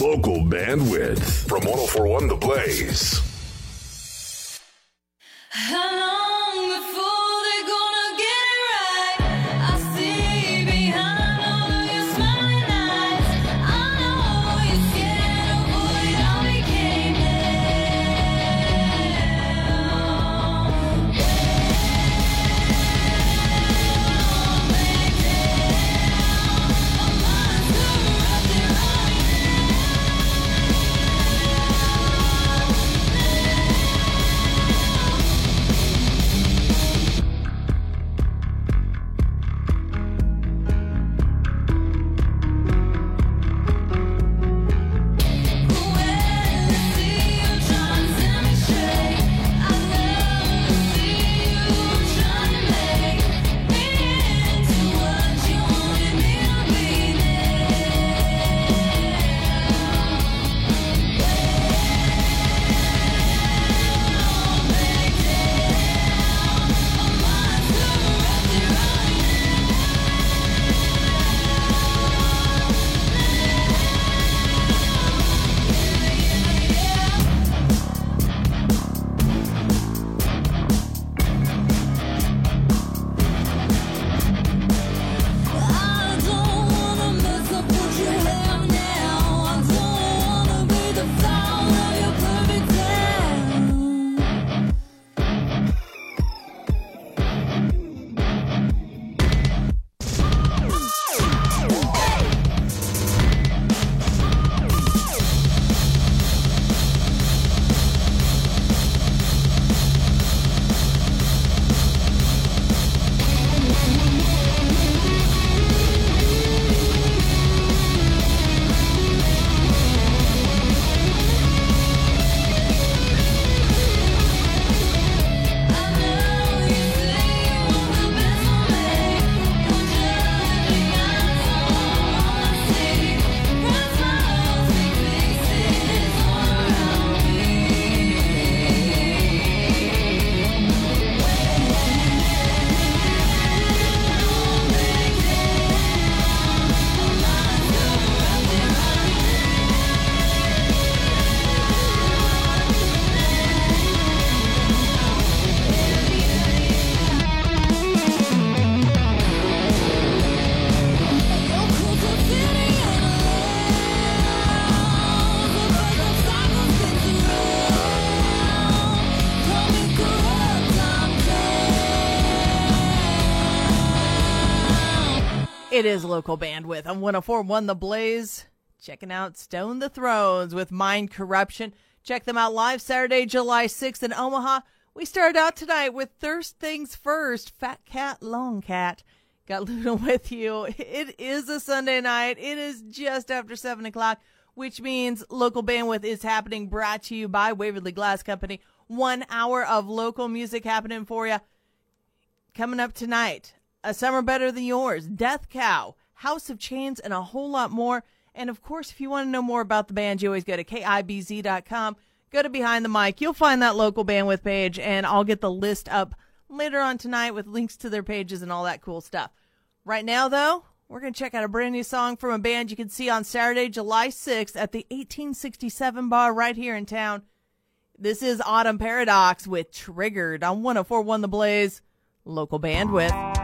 local bandwidth from 1041 The Blaze. It is local bandwidth on 1041 The Blaze. Checking out Stone the Thrones with Mind Corruption. Check them out live Saturday, July 6th in Omaha. We started out tonight with Thirst Things First, Fat Cat, Long Cat. Got Luna with you. It is a Sunday night. It is just after 7 o'clock, which means local bandwidth is happening, brought to you by Waverly Glass Company. One hour of local music happening for you. Coming up tonight, A Summer Better Than Yours, Death Cow, House of Chains, and a whole lot more. And of course, if you want to know more about the band, you always go to KIBZ.com. Go to Behind the Mic. You'll find that local bandwidth page, and I'll get the list up later on tonight with links to their pages and all that cool stuff. Right now, though, we're going to check out a brand new song from a band you can see on Saturday, July 6th at the 1867 bar right here in town. This is Autumn Paradox with Triggered on 1041 The Blaze, local bandwidth.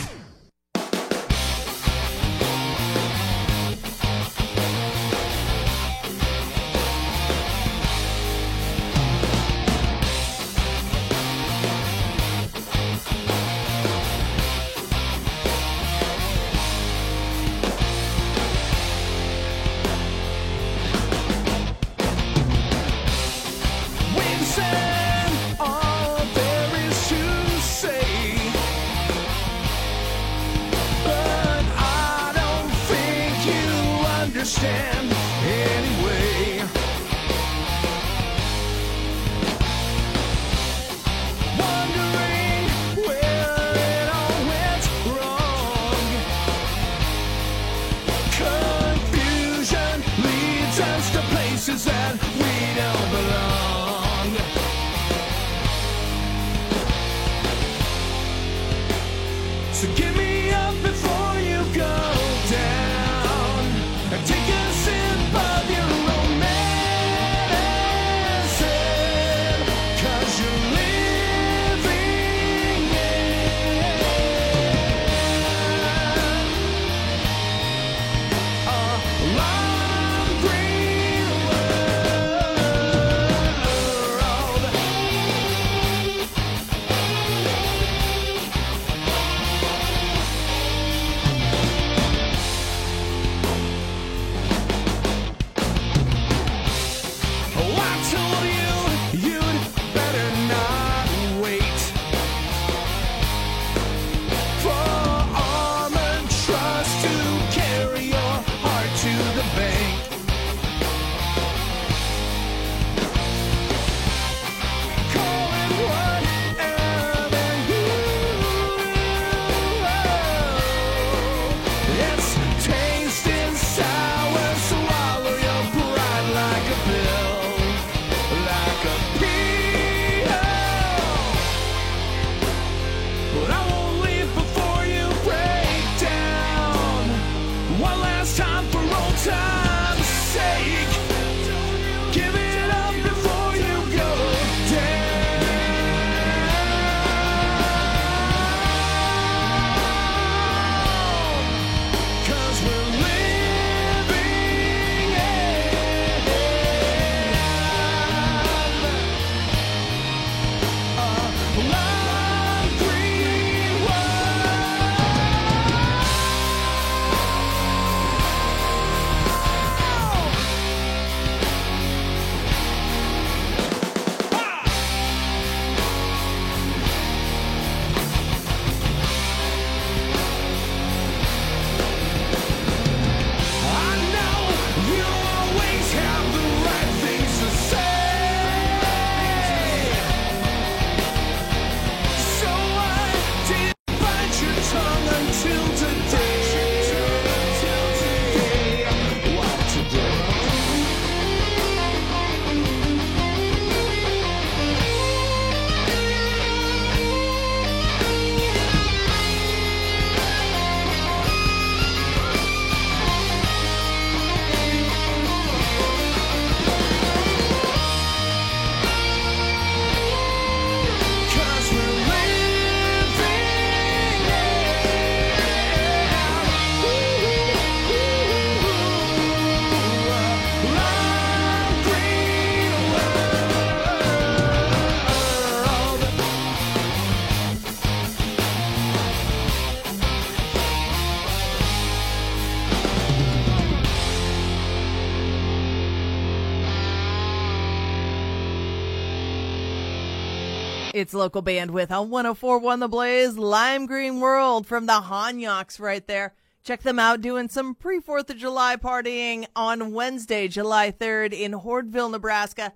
It's local bandwidth on 1041 The Blaze, Lime Green World from the Hanyaks right there. Check them out doing some pre 4th of July partying on Wednesday, July 3rd in Hordville, Nebraska.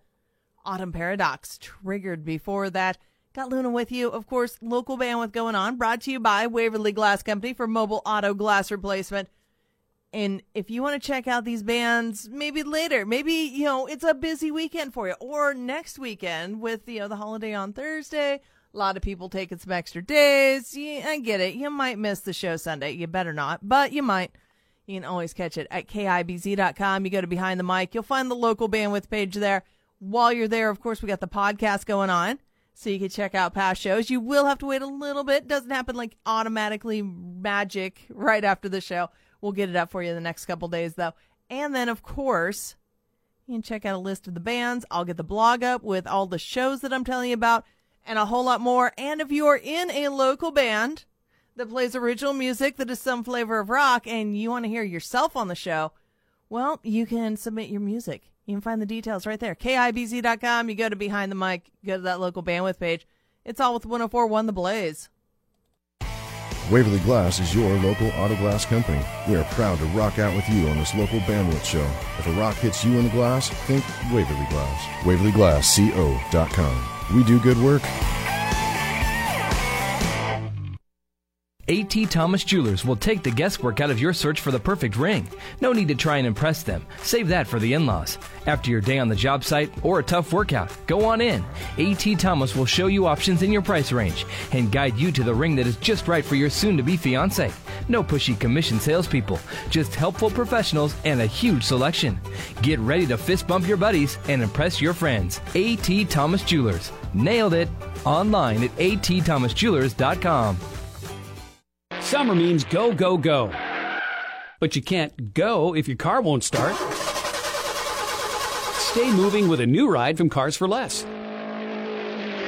Autumn Paradox triggered before that. Got Luna with you. Of course, local bandwidth going on. Brought to you by Waverly Glass Company for mobile auto glass replacement. And if you want to check out these bands, maybe later, maybe, you know, it's a busy weekend for you or next weekend with, you know, the holiday on Thursday. A lot of people taking some extra days. Yeah, I get it. You might miss the show Sunday. You better not, but you might. You can always catch it at KIBZ.com. You go to Behind the Mic. You'll find the local bandwidth page there. While you're there, of course, we got the podcast going on. So you can check out past shows. You will have to wait a little bit. Doesn't happen like automatically magic right after the show. We'll get it up for you in the next couple days though. And then of course, you can check out a list of the bands. I'll get the blog up with all the shows that I'm telling you about and a whole lot more. And if you are in a local band that plays original music that is some flavor of rock and you want to hear yourself on the show, well, you can submit your music. You can find the details right there. KIBZ.com. You go to Behind the Mic, go to that local bandwidth page. It's all with 1041 The Blaze. Waverly Glass is your local auto glass company. We are proud to rock out with you on this local bandwidth show. If a rock hits you in the glass, think Waverly Glass. WaverlyGlassCO.com. We do good work. A.T. Thomas Jewelers will take the guesswork out of your search for the perfect ring. No need to try and impress them. Save that for the in laws. After your day on the job site or a tough workout, go on in. A.T. Thomas will show you options in your price range and guide you to the ring that is just right for your soon to be fiance. No pushy commission salespeople, just helpful professionals and a huge selection. Get ready to fist bump your buddies and impress your friends. A.T. Thomas Jewelers. Nailed it. Online at atthomasjewelers.com. Summer means go, go, go. But you can't go if your car won't start. Stay moving with a new ride from Cars for Less.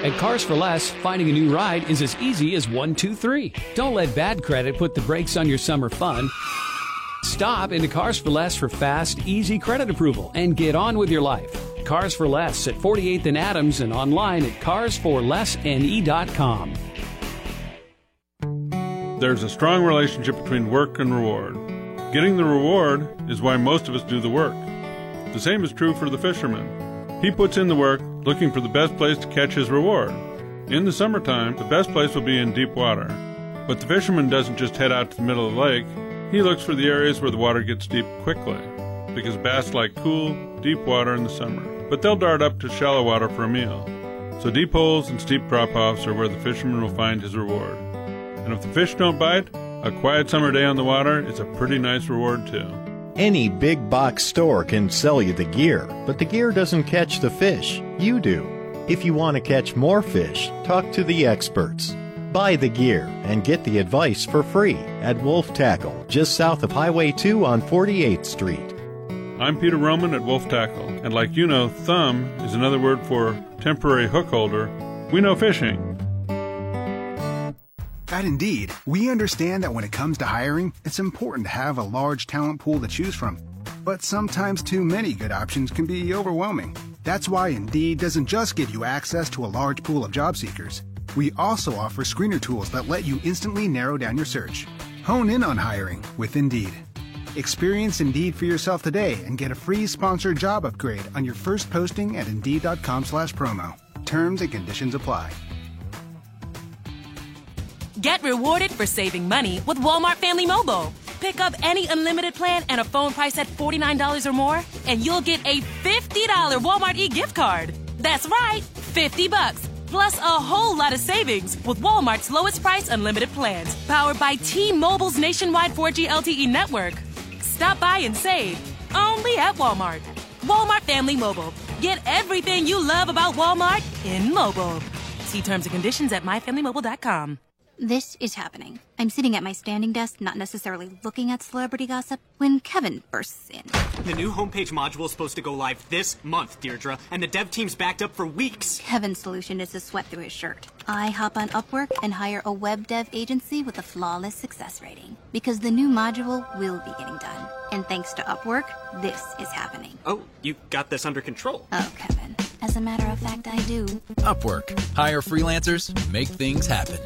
At Cars for Less, finding a new ride is as easy as one, two, three. Don't let bad credit put the brakes on your summer fun. Stop into Cars for Less for fast, easy credit approval and get on with your life. Cars for Less at 48th and Adams and online at carsforlessne.com. There's a strong relationship between work and reward. Getting the reward is why most of us do the work. The same is true for the fisherman. He puts in the work looking for the best place to catch his reward. In the summertime, the best place will be in deep water. But the fisherman doesn't just head out to the middle of the lake, he looks for the areas where the water gets deep quickly. Because bass like cool, deep water in the summer. But they'll dart up to shallow water for a meal. So deep holes and steep drop offs are where the fisherman will find his reward. And if the fish don't bite, a quiet summer day on the water is a pretty nice reward too. Any big box store can sell you the gear, but the gear doesn't catch the fish. You do. If you want to catch more fish, talk to the experts. Buy the gear and get the advice for free at Wolf Tackle, just south of Highway 2 on 48th Street. I'm Peter Roman at Wolf Tackle, and like you know, thumb is another word for temporary hook holder. We know fishing. At Indeed, we understand that when it comes to hiring, it's important to have a large talent pool to choose from. But sometimes too many good options can be overwhelming. That's why Indeed doesn't just give you access to a large pool of job seekers. We also offer screener tools that let you instantly narrow down your search. Hone in on hiring with Indeed. Experience Indeed for yourself today and get a free sponsored job upgrade on your first posting at Indeed.com/promo. Terms and conditions apply. Get rewarded for saving money with Walmart Family Mobile. Pick up any unlimited plan and a phone price at $49 or more, and you'll get a $50 Walmart e-gift card. That's right, 50 bucks. Plus a whole lot of savings with Walmart's lowest price unlimited plans, powered by T-Mobile's nationwide 4G LTE E network. Stop by and save, only at Walmart. Walmart Family Mobile. Get everything you love about Walmart in mobile. See terms and conditions at myfamilymobile.com. This is happening. I'm sitting at my standing desk, not necessarily looking at celebrity gossip, when Kevin bursts in. The new homepage module is supposed to go live this month, Deirdre, and the dev team's backed up for weeks. Kevin's solution is to sweat through his shirt. I hop on Upwork and hire a web dev agency with a flawless success rating. Because the new module will be getting done. And thanks to Upwork, this is happening. Oh, you got this under control. Oh, Kevin. As a matter of fact, I do. Upwork. Hire freelancers, make things happen.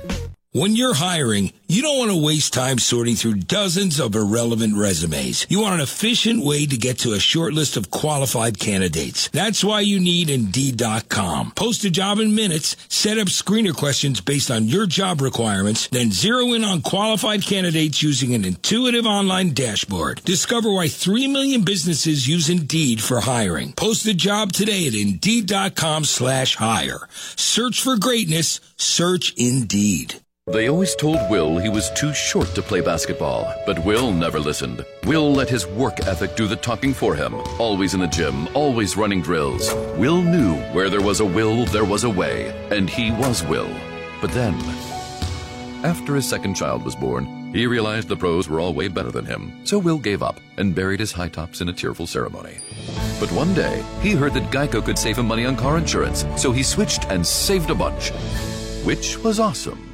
When you're hiring, you don't want to waste time sorting through dozens of irrelevant resumes. You want an efficient way to get to a short list of qualified candidates. That's why you need Indeed.com. Post a job in minutes, set up screener questions based on your job requirements, then zero in on qualified candidates using an intuitive online dashboard. Discover why 3 million businesses use Indeed for hiring. Post a job today at Indeed.com slash hire. Search for greatness. Search Indeed. They always told Will he was too short to play basketball, but Will never listened. Will let his work ethic do the talking for him. Always in the gym, always running drills. Will knew where there was a will, there was a way, and he was Will. But then, after his second child was born, he realized the pros were all way better than him. So Will gave up and buried his high tops in a tearful ceremony. But one day, he heard that Geico could save him money on car insurance, so he switched and saved a bunch, which was awesome.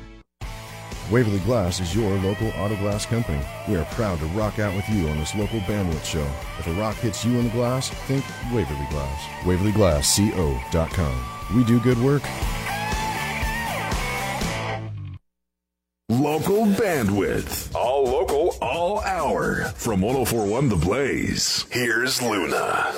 Waverly Glass is your local auto glass company. We are proud to rock out with you on this local bandwidth show. If a rock hits you in the glass, think Waverly Glass. WaverlyGlassCO.com. We do good work. Local bandwidth. All local, all hour. From 1041 The Blaze, here's Luna.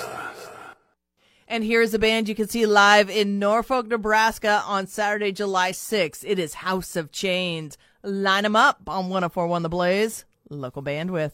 And here's a band you can see live in Norfolk, Nebraska on Saturday, July 6th. It is House of Chains. Line 'em up on 1041 The Blaze, local bandwidth.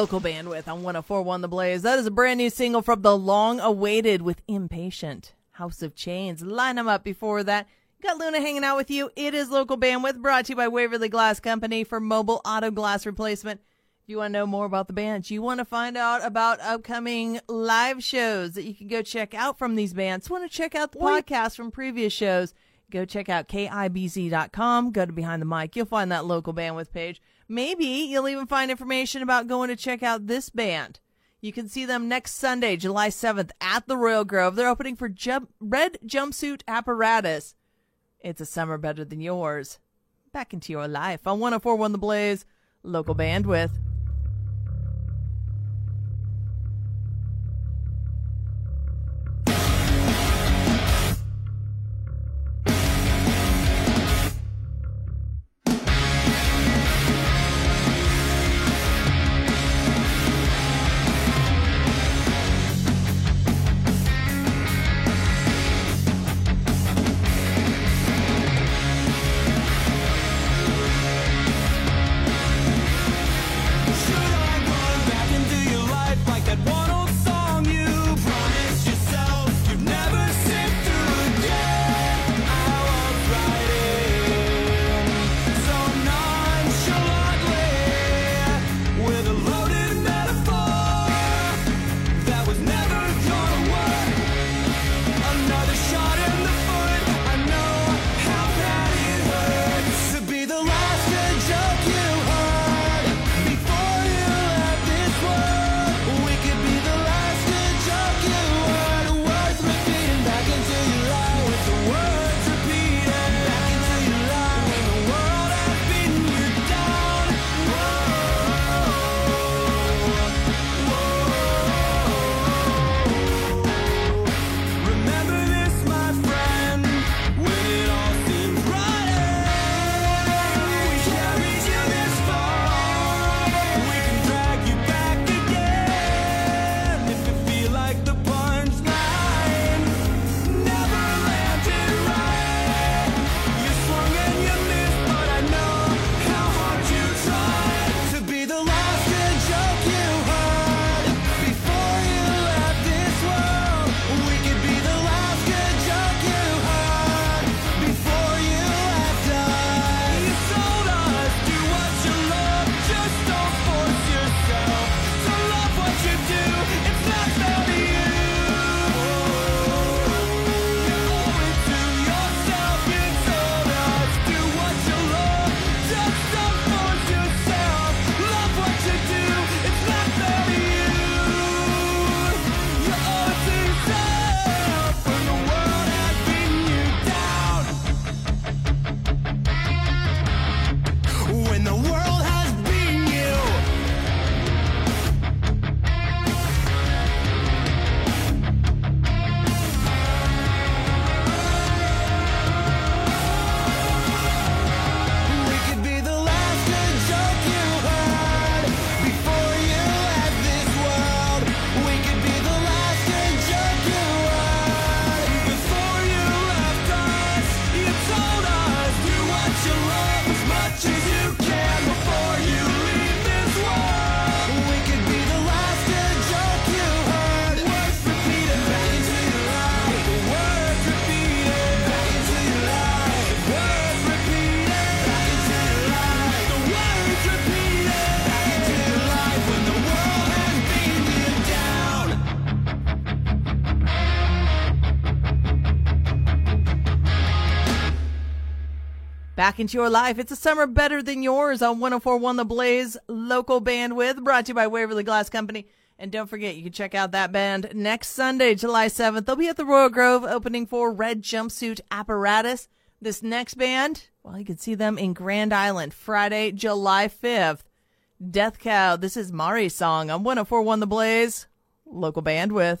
Local bandwidth on 1041 The Blaze. That is a brand new single from the long awaited with Impatient House of Chains. Line them up before that. Got Luna hanging out with you. It is local bandwidth brought to you by Waverly Glass Company for mobile auto glass replacement. If you want to know more about the bands, you want to find out about upcoming live shows that you can go check out from these bands, want to check out the podcast from previous shows, go check out KIBZ.com, go to Behind the Mic. You'll find that local bandwidth page. Maybe you'll even find information about going to check out this band. You can see them next Sunday, July 7th at the Royal Grove. They're opening for jump, Red Jumpsuit Apparatus. It's a summer better than yours. Back into your life on 1041 The Blaze, local bandwidth. Back into your life. It's a summer better than yours on 1041 The Blaze local bandwidth brought to you by Waverly Glass Company. And don't forget, you can check out that band next Sunday, July 7th. They'll be at the Royal Grove opening for Red Jumpsuit Apparatus. This next band, well, you can see them in Grand Island Friday, July 5th. Death Cow. This is Mari's song on 1041 The Blaze local bandwidth.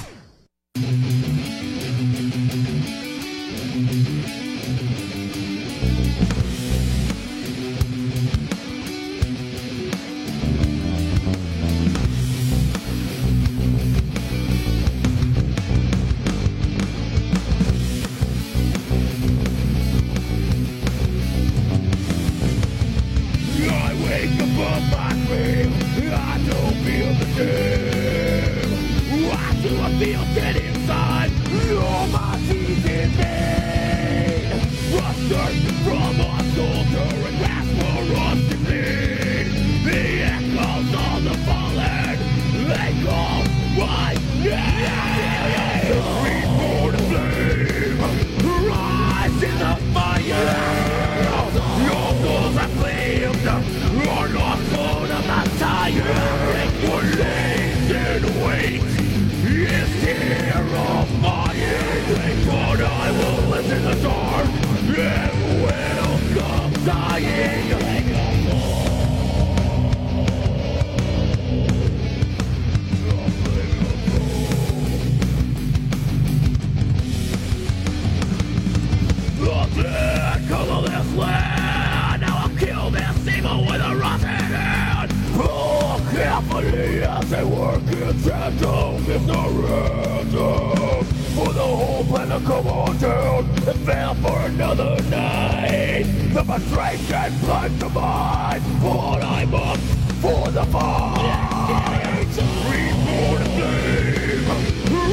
Happily as they work in tandem, If no ransom For the whole to come on down And fail for another night The frustration blind to mind but I'm up for the fight Reborn flame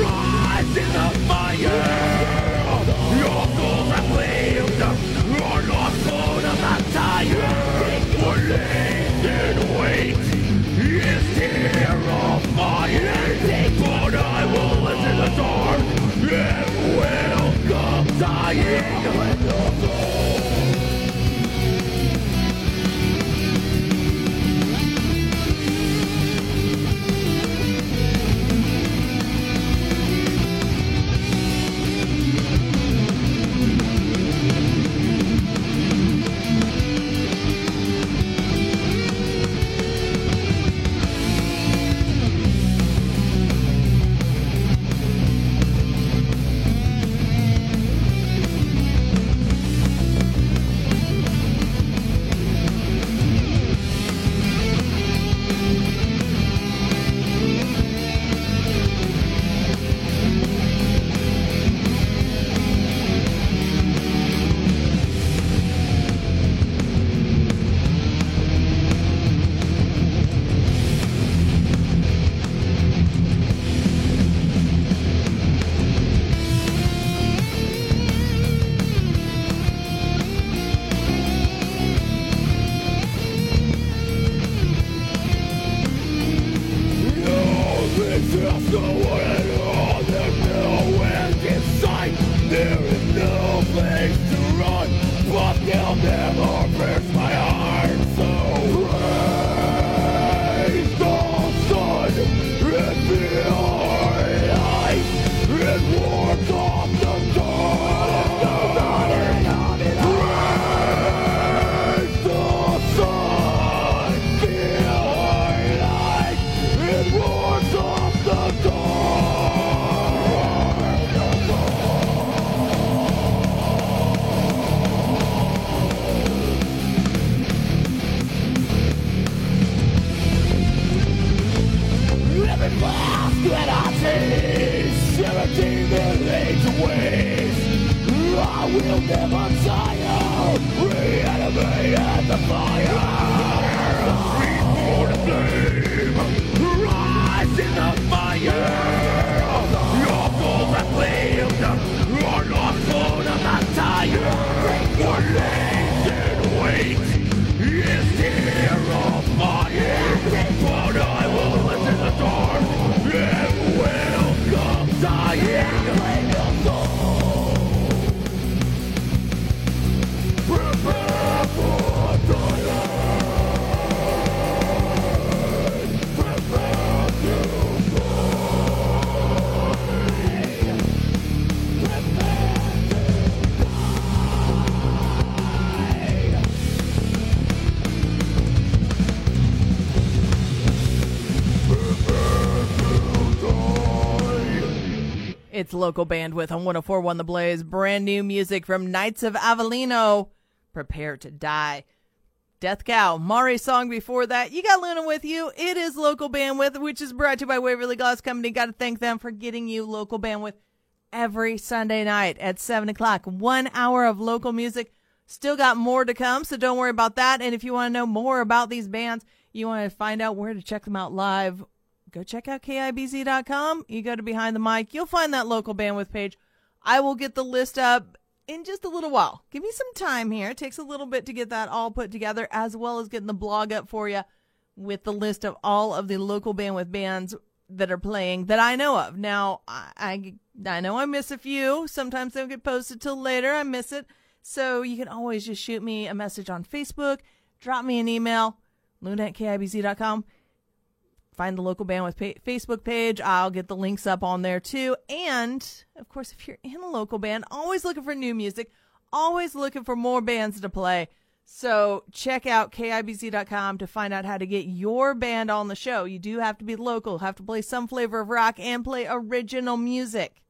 Rise in the fire not but I will listen to. It will come dying. There is no place to run, but they'll never never tire. Re-animated the fire. It's local bandwidth on 1041 The Blaze. Brand new music from Knights of Avellino. Prepare to die. Death Cow, Mari's song before that. You got Luna with you. It is local bandwidth, which is brought to you by Waverly Glass Company. Got to thank them for getting you local bandwidth every Sunday night at 7 o'clock. One hour of local music. Still got more to come, so don't worry about that. And if you want to know more about these bands, you want to find out where to check them out live, go check out KIBZ.com. You go to Behind the Mic, you'll find that local bandwidth page. I will get the list up in just a little while. Give me some time here. It takes a little bit to get that all put together, as well as getting the blog up for you with the list of all of the local bandwidth bands that are playing that I know of. Now, I, I, I know I miss a few. Sometimes they don't get posted till later. I miss it. So you can always just shoot me a message on Facebook, drop me an email, luna at KIBZ.com. Find the local bandwidth pa- Facebook page. I'll get the links up on there too. And of course, if you're in a local band, always looking for new music, always looking for more bands to play. So check out KIBZ.com to find out how to get your band on the show. You do have to be local, have to play some flavor of rock and play original music.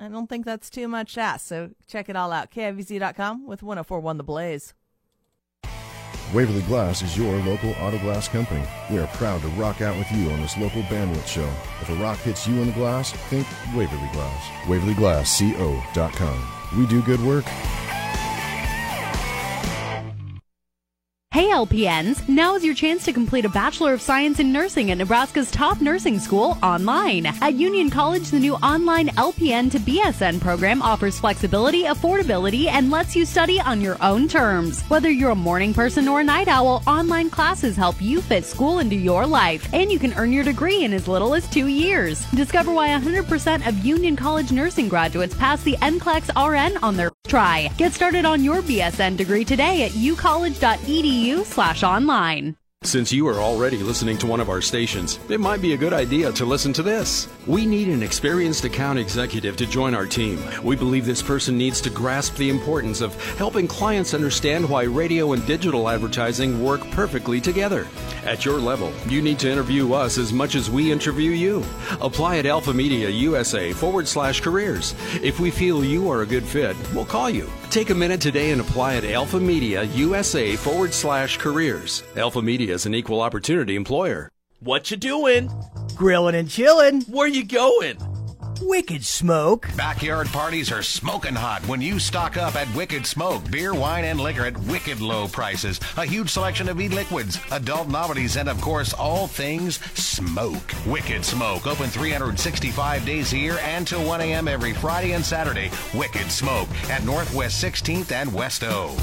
I don't think that's too much to ask. So check it all out. KIBZ.com with 1041 The Blaze. Waverly Glass is your local auto glass company. We are proud to rock out with you on this local bandwidth show. If a rock hits you in the glass, think Waverly Glass. WaverlyGlassCO.com. We do good work. Hey LPNs, now is your chance to complete a Bachelor of Science in Nursing at Nebraska's top nursing school online. At Union College, the new online LPN to BSN program offers flexibility, affordability, and lets you study on your own terms. Whether you're a morning person or a night owl, online classes help you fit school into your life, and you can earn your degree in as little as two years. Discover why 100% of Union College nursing graduates pass the NCLEX RN on their try. Get started on your BSN degree today at ucollege.edu slash online. Since you are already listening to one of our stations, it might be a good idea to listen to this. We need an experienced account executive to join our team. We believe this person needs to grasp the importance of helping clients understand why radio and digital advertising work perfectly together. At your level, you need to interview us as much as we interview you. Apply at Alpha Media USA forward slash careers. If we feel you are a good fit, we'll call you. Take a minute today and apply at Alpha Media USA forward slash careers. Alpha Media is an equal opportunity employer. What you doing? Grilling and chilling. Where you going? Wicked Smoke. Backyard parties are smoking hot when you stock up at Wicked Smoke. Beer, wine, and liquor at wicked low prices. A huge selection of e-liquids, adult novelties, and of course, all things smoke. Wicked Smoke, open 365 days a year and till 1 a.m. every Friday and Saturday. Wicked Smoke at Northwest 16th and West O.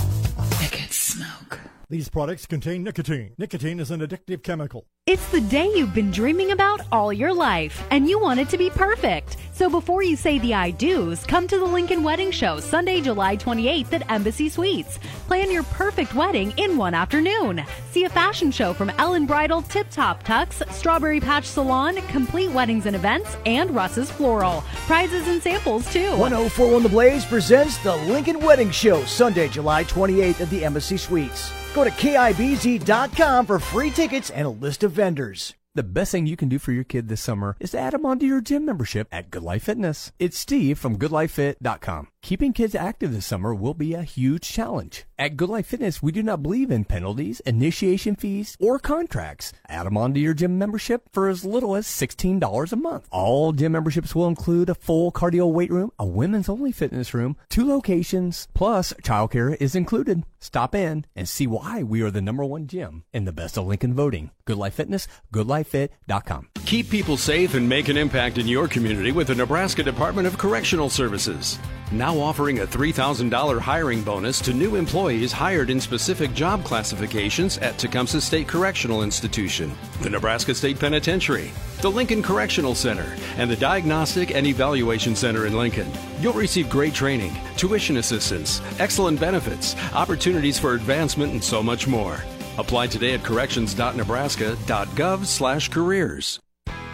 Wicked Smoke. These products contain nicotine. Nicotine is an addictive chemical. It's the day you've been dreaming about all your life, and you want it to be perfect. So before you say the I do's, come to the Lincoln Wedding Show Sunday, July 28th at Embassy Suites. Plan your perfect wedding in one afternoon. See a fashion show from Ellen Bridal, Tip Top Tux, Strawberry Patch Salon, Complete Weddings and Events, and Russ's Floral. Prizes and samples too. 1041 The Blaze presents the Lincoln Wedding Show Sunday, July 28th at the Embassy Suites. Go to KIBZ.com for free tickets and a list of vendors. The best thing you can do for your kid this summer is to add them onto your gym membership at Good Life Fitness. It's Steve from GoodLifeFit.com. Keeping kids active this summer will be a huge challenge. At Good Life Fitness, we do not believe in penalties, initiation fees, or contracts. Add them onto your gym membership for as little as $16 a month. All gym memberships will include a full cardio weight room, a women's only fitness room, two locations, plus childcare is included. Stop in and see why we are the number one gym in the best of Lincoln voting. Good Life Fitness, goodlifefit.com. Keep people safe and make an impact in your community with the Nebraska Department of Correctional Services. Now offering a $3,000 hiring bonus to new employees hired in specific job classifications at Tecumseh State Correctional Institution, the Nebraska State Penitentiary, the Lincoln Correctional Center, and the Diagnostic and Evaluation Center in Lincoln. You'll receive great training, tuition assistance, excellent benefits, opportunities for advancement, and so much more. Apply today at corrections.nebraska.gov slash careers.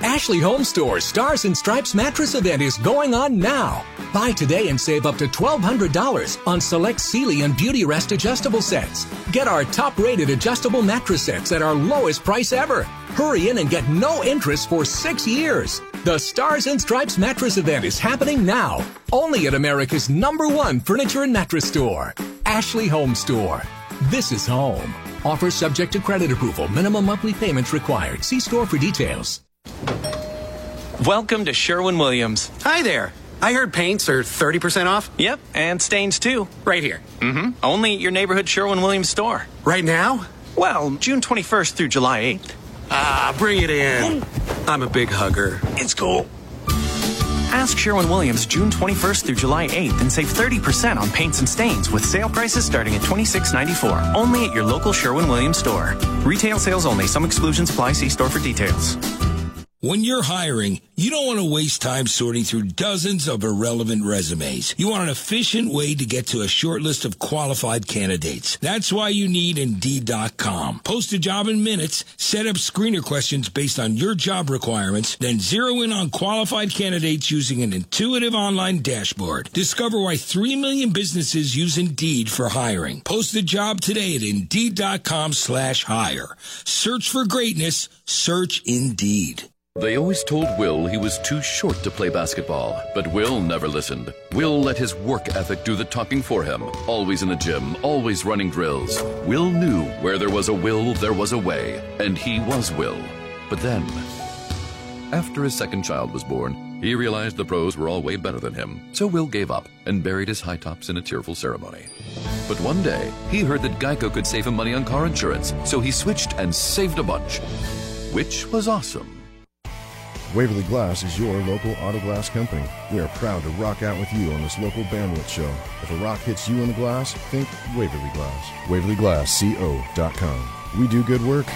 Ashley Home Store's Stars and Stripes mattress event is going on now. Buy today and save up to $1,200 on select Sealy and Beauty Rest adjustable sets. Get our top rated adjustable mattress sets at our lowest price ever. Hurry in and get no interest for six years. The Stars and Stripes mattress event is happening now. Only at America's number one furniture and mattress store, Ashley Home Store. This is home. Offer subject to credit approval. Minimum monthly payments required. See store for details. Welcome to Sherwin Williams. Hi there. I heard paints are 30% off. Yep, and stains too. Right here. Mm-hmm. Only at your neighborhood Sherwin Williams store. Right now? Well, June 21st through July 8th. Ah, bring it in. I'm a big hugger. It's cool. Ask Sherwin Williams June 21st through July 8th and save 30% on paints and stains with sale prices starting at $26.94. Only at your local Sherwin Williams store. Retail sales only. Some exclusions apply. See store for details. When you're hiring, you don't want to waste time sorting through dozens of irrelevant resumes. You want an efficient way to get to a short list of qualified candidates. That's why you need Indeed.com. Post a job in minutes, set up screener questions based on your job requirements, then zero in on qualified candidates using an intuitive online dashboard. Discover why 3 million businesses use Indeed for hiring. Post a job today at Indeed.com slash hire. Search for greatness. Search Indeed. They always told Will he was too short to play basketball, but Will never listened. Will let his work ethic do the talking for him. Always in the gym, always running drills. Will knew where there was a will, there was a way, and he was Will. But then, after his second child was born, he realized the pros were all way better than him, so Will gave up and buried his high tops in a tearful ceremony. But one day, he heard that Geico could save him money on car insurance, so he switched and saved a bunch, which was awesome. Waverly Glass is your local auto glass company. We are proud to rock out with you on this local bandwidth show. If a rock hits you in the glass, think Waverly Glass. WaverlyGlassCO.com. We do good work.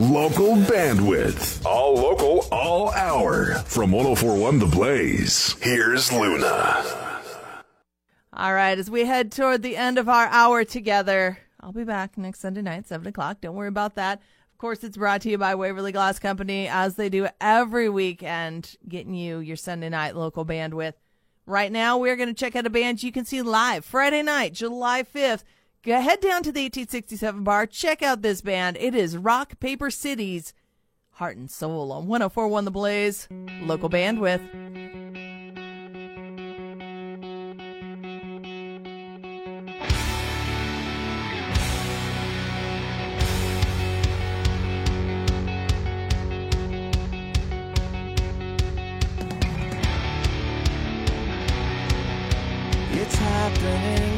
Local bandwidth. All local, all hour. From 1041 The Blaze, here's Luna. All right, as we head toward the end of our hour together, I'll be back next Sunday night, 7 o'clock. Don't worry about that. Of course, it's brought to you by Waverly Glass Company, as they do every weekend, getting you your Sunday night local bandwidth. Right now, we're going to check out a band you can see live Friday night, July 5th. Go head down to the 1867 bar. Check out this band. It is Rock Paper Cities, Heart and Soul on 1041 The Blaze, local bandwidth. Happening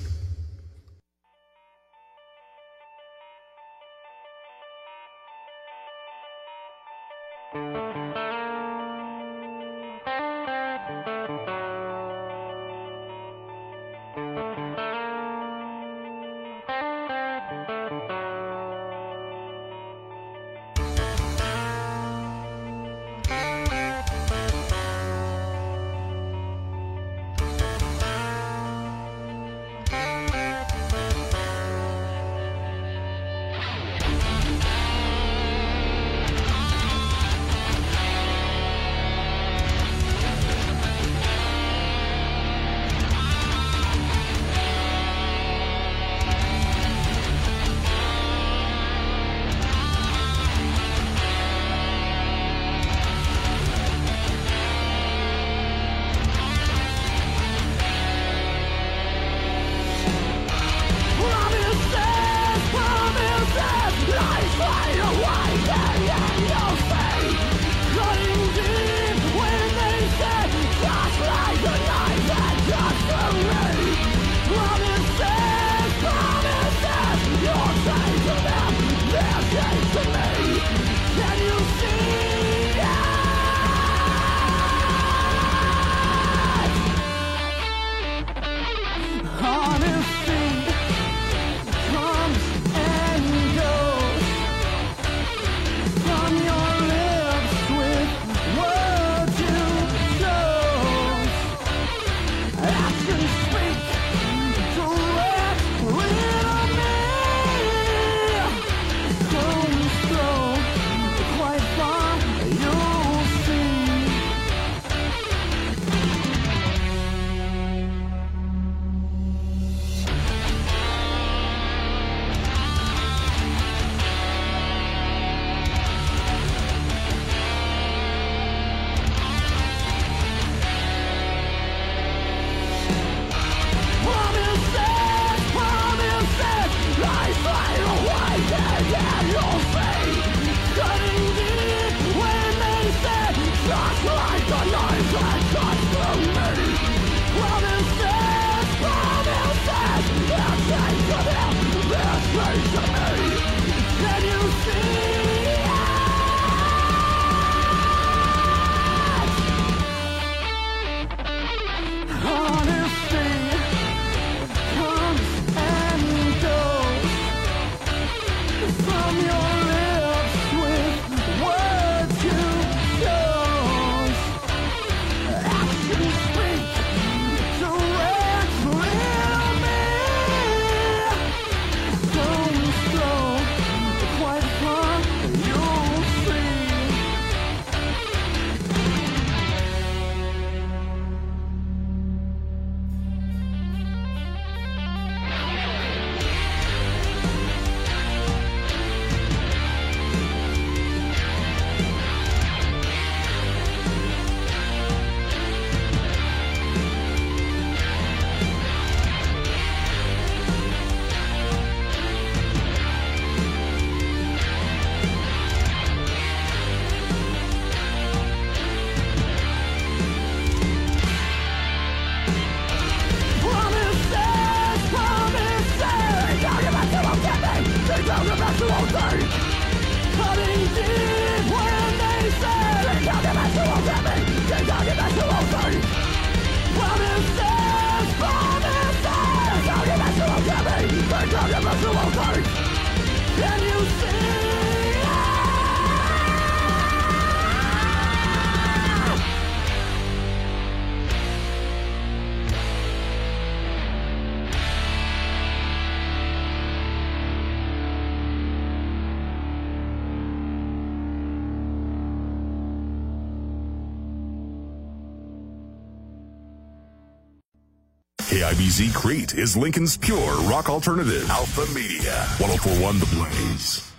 Crete is Lincoln's pure rock alternative. Alpha Media. 1041 The Blaze.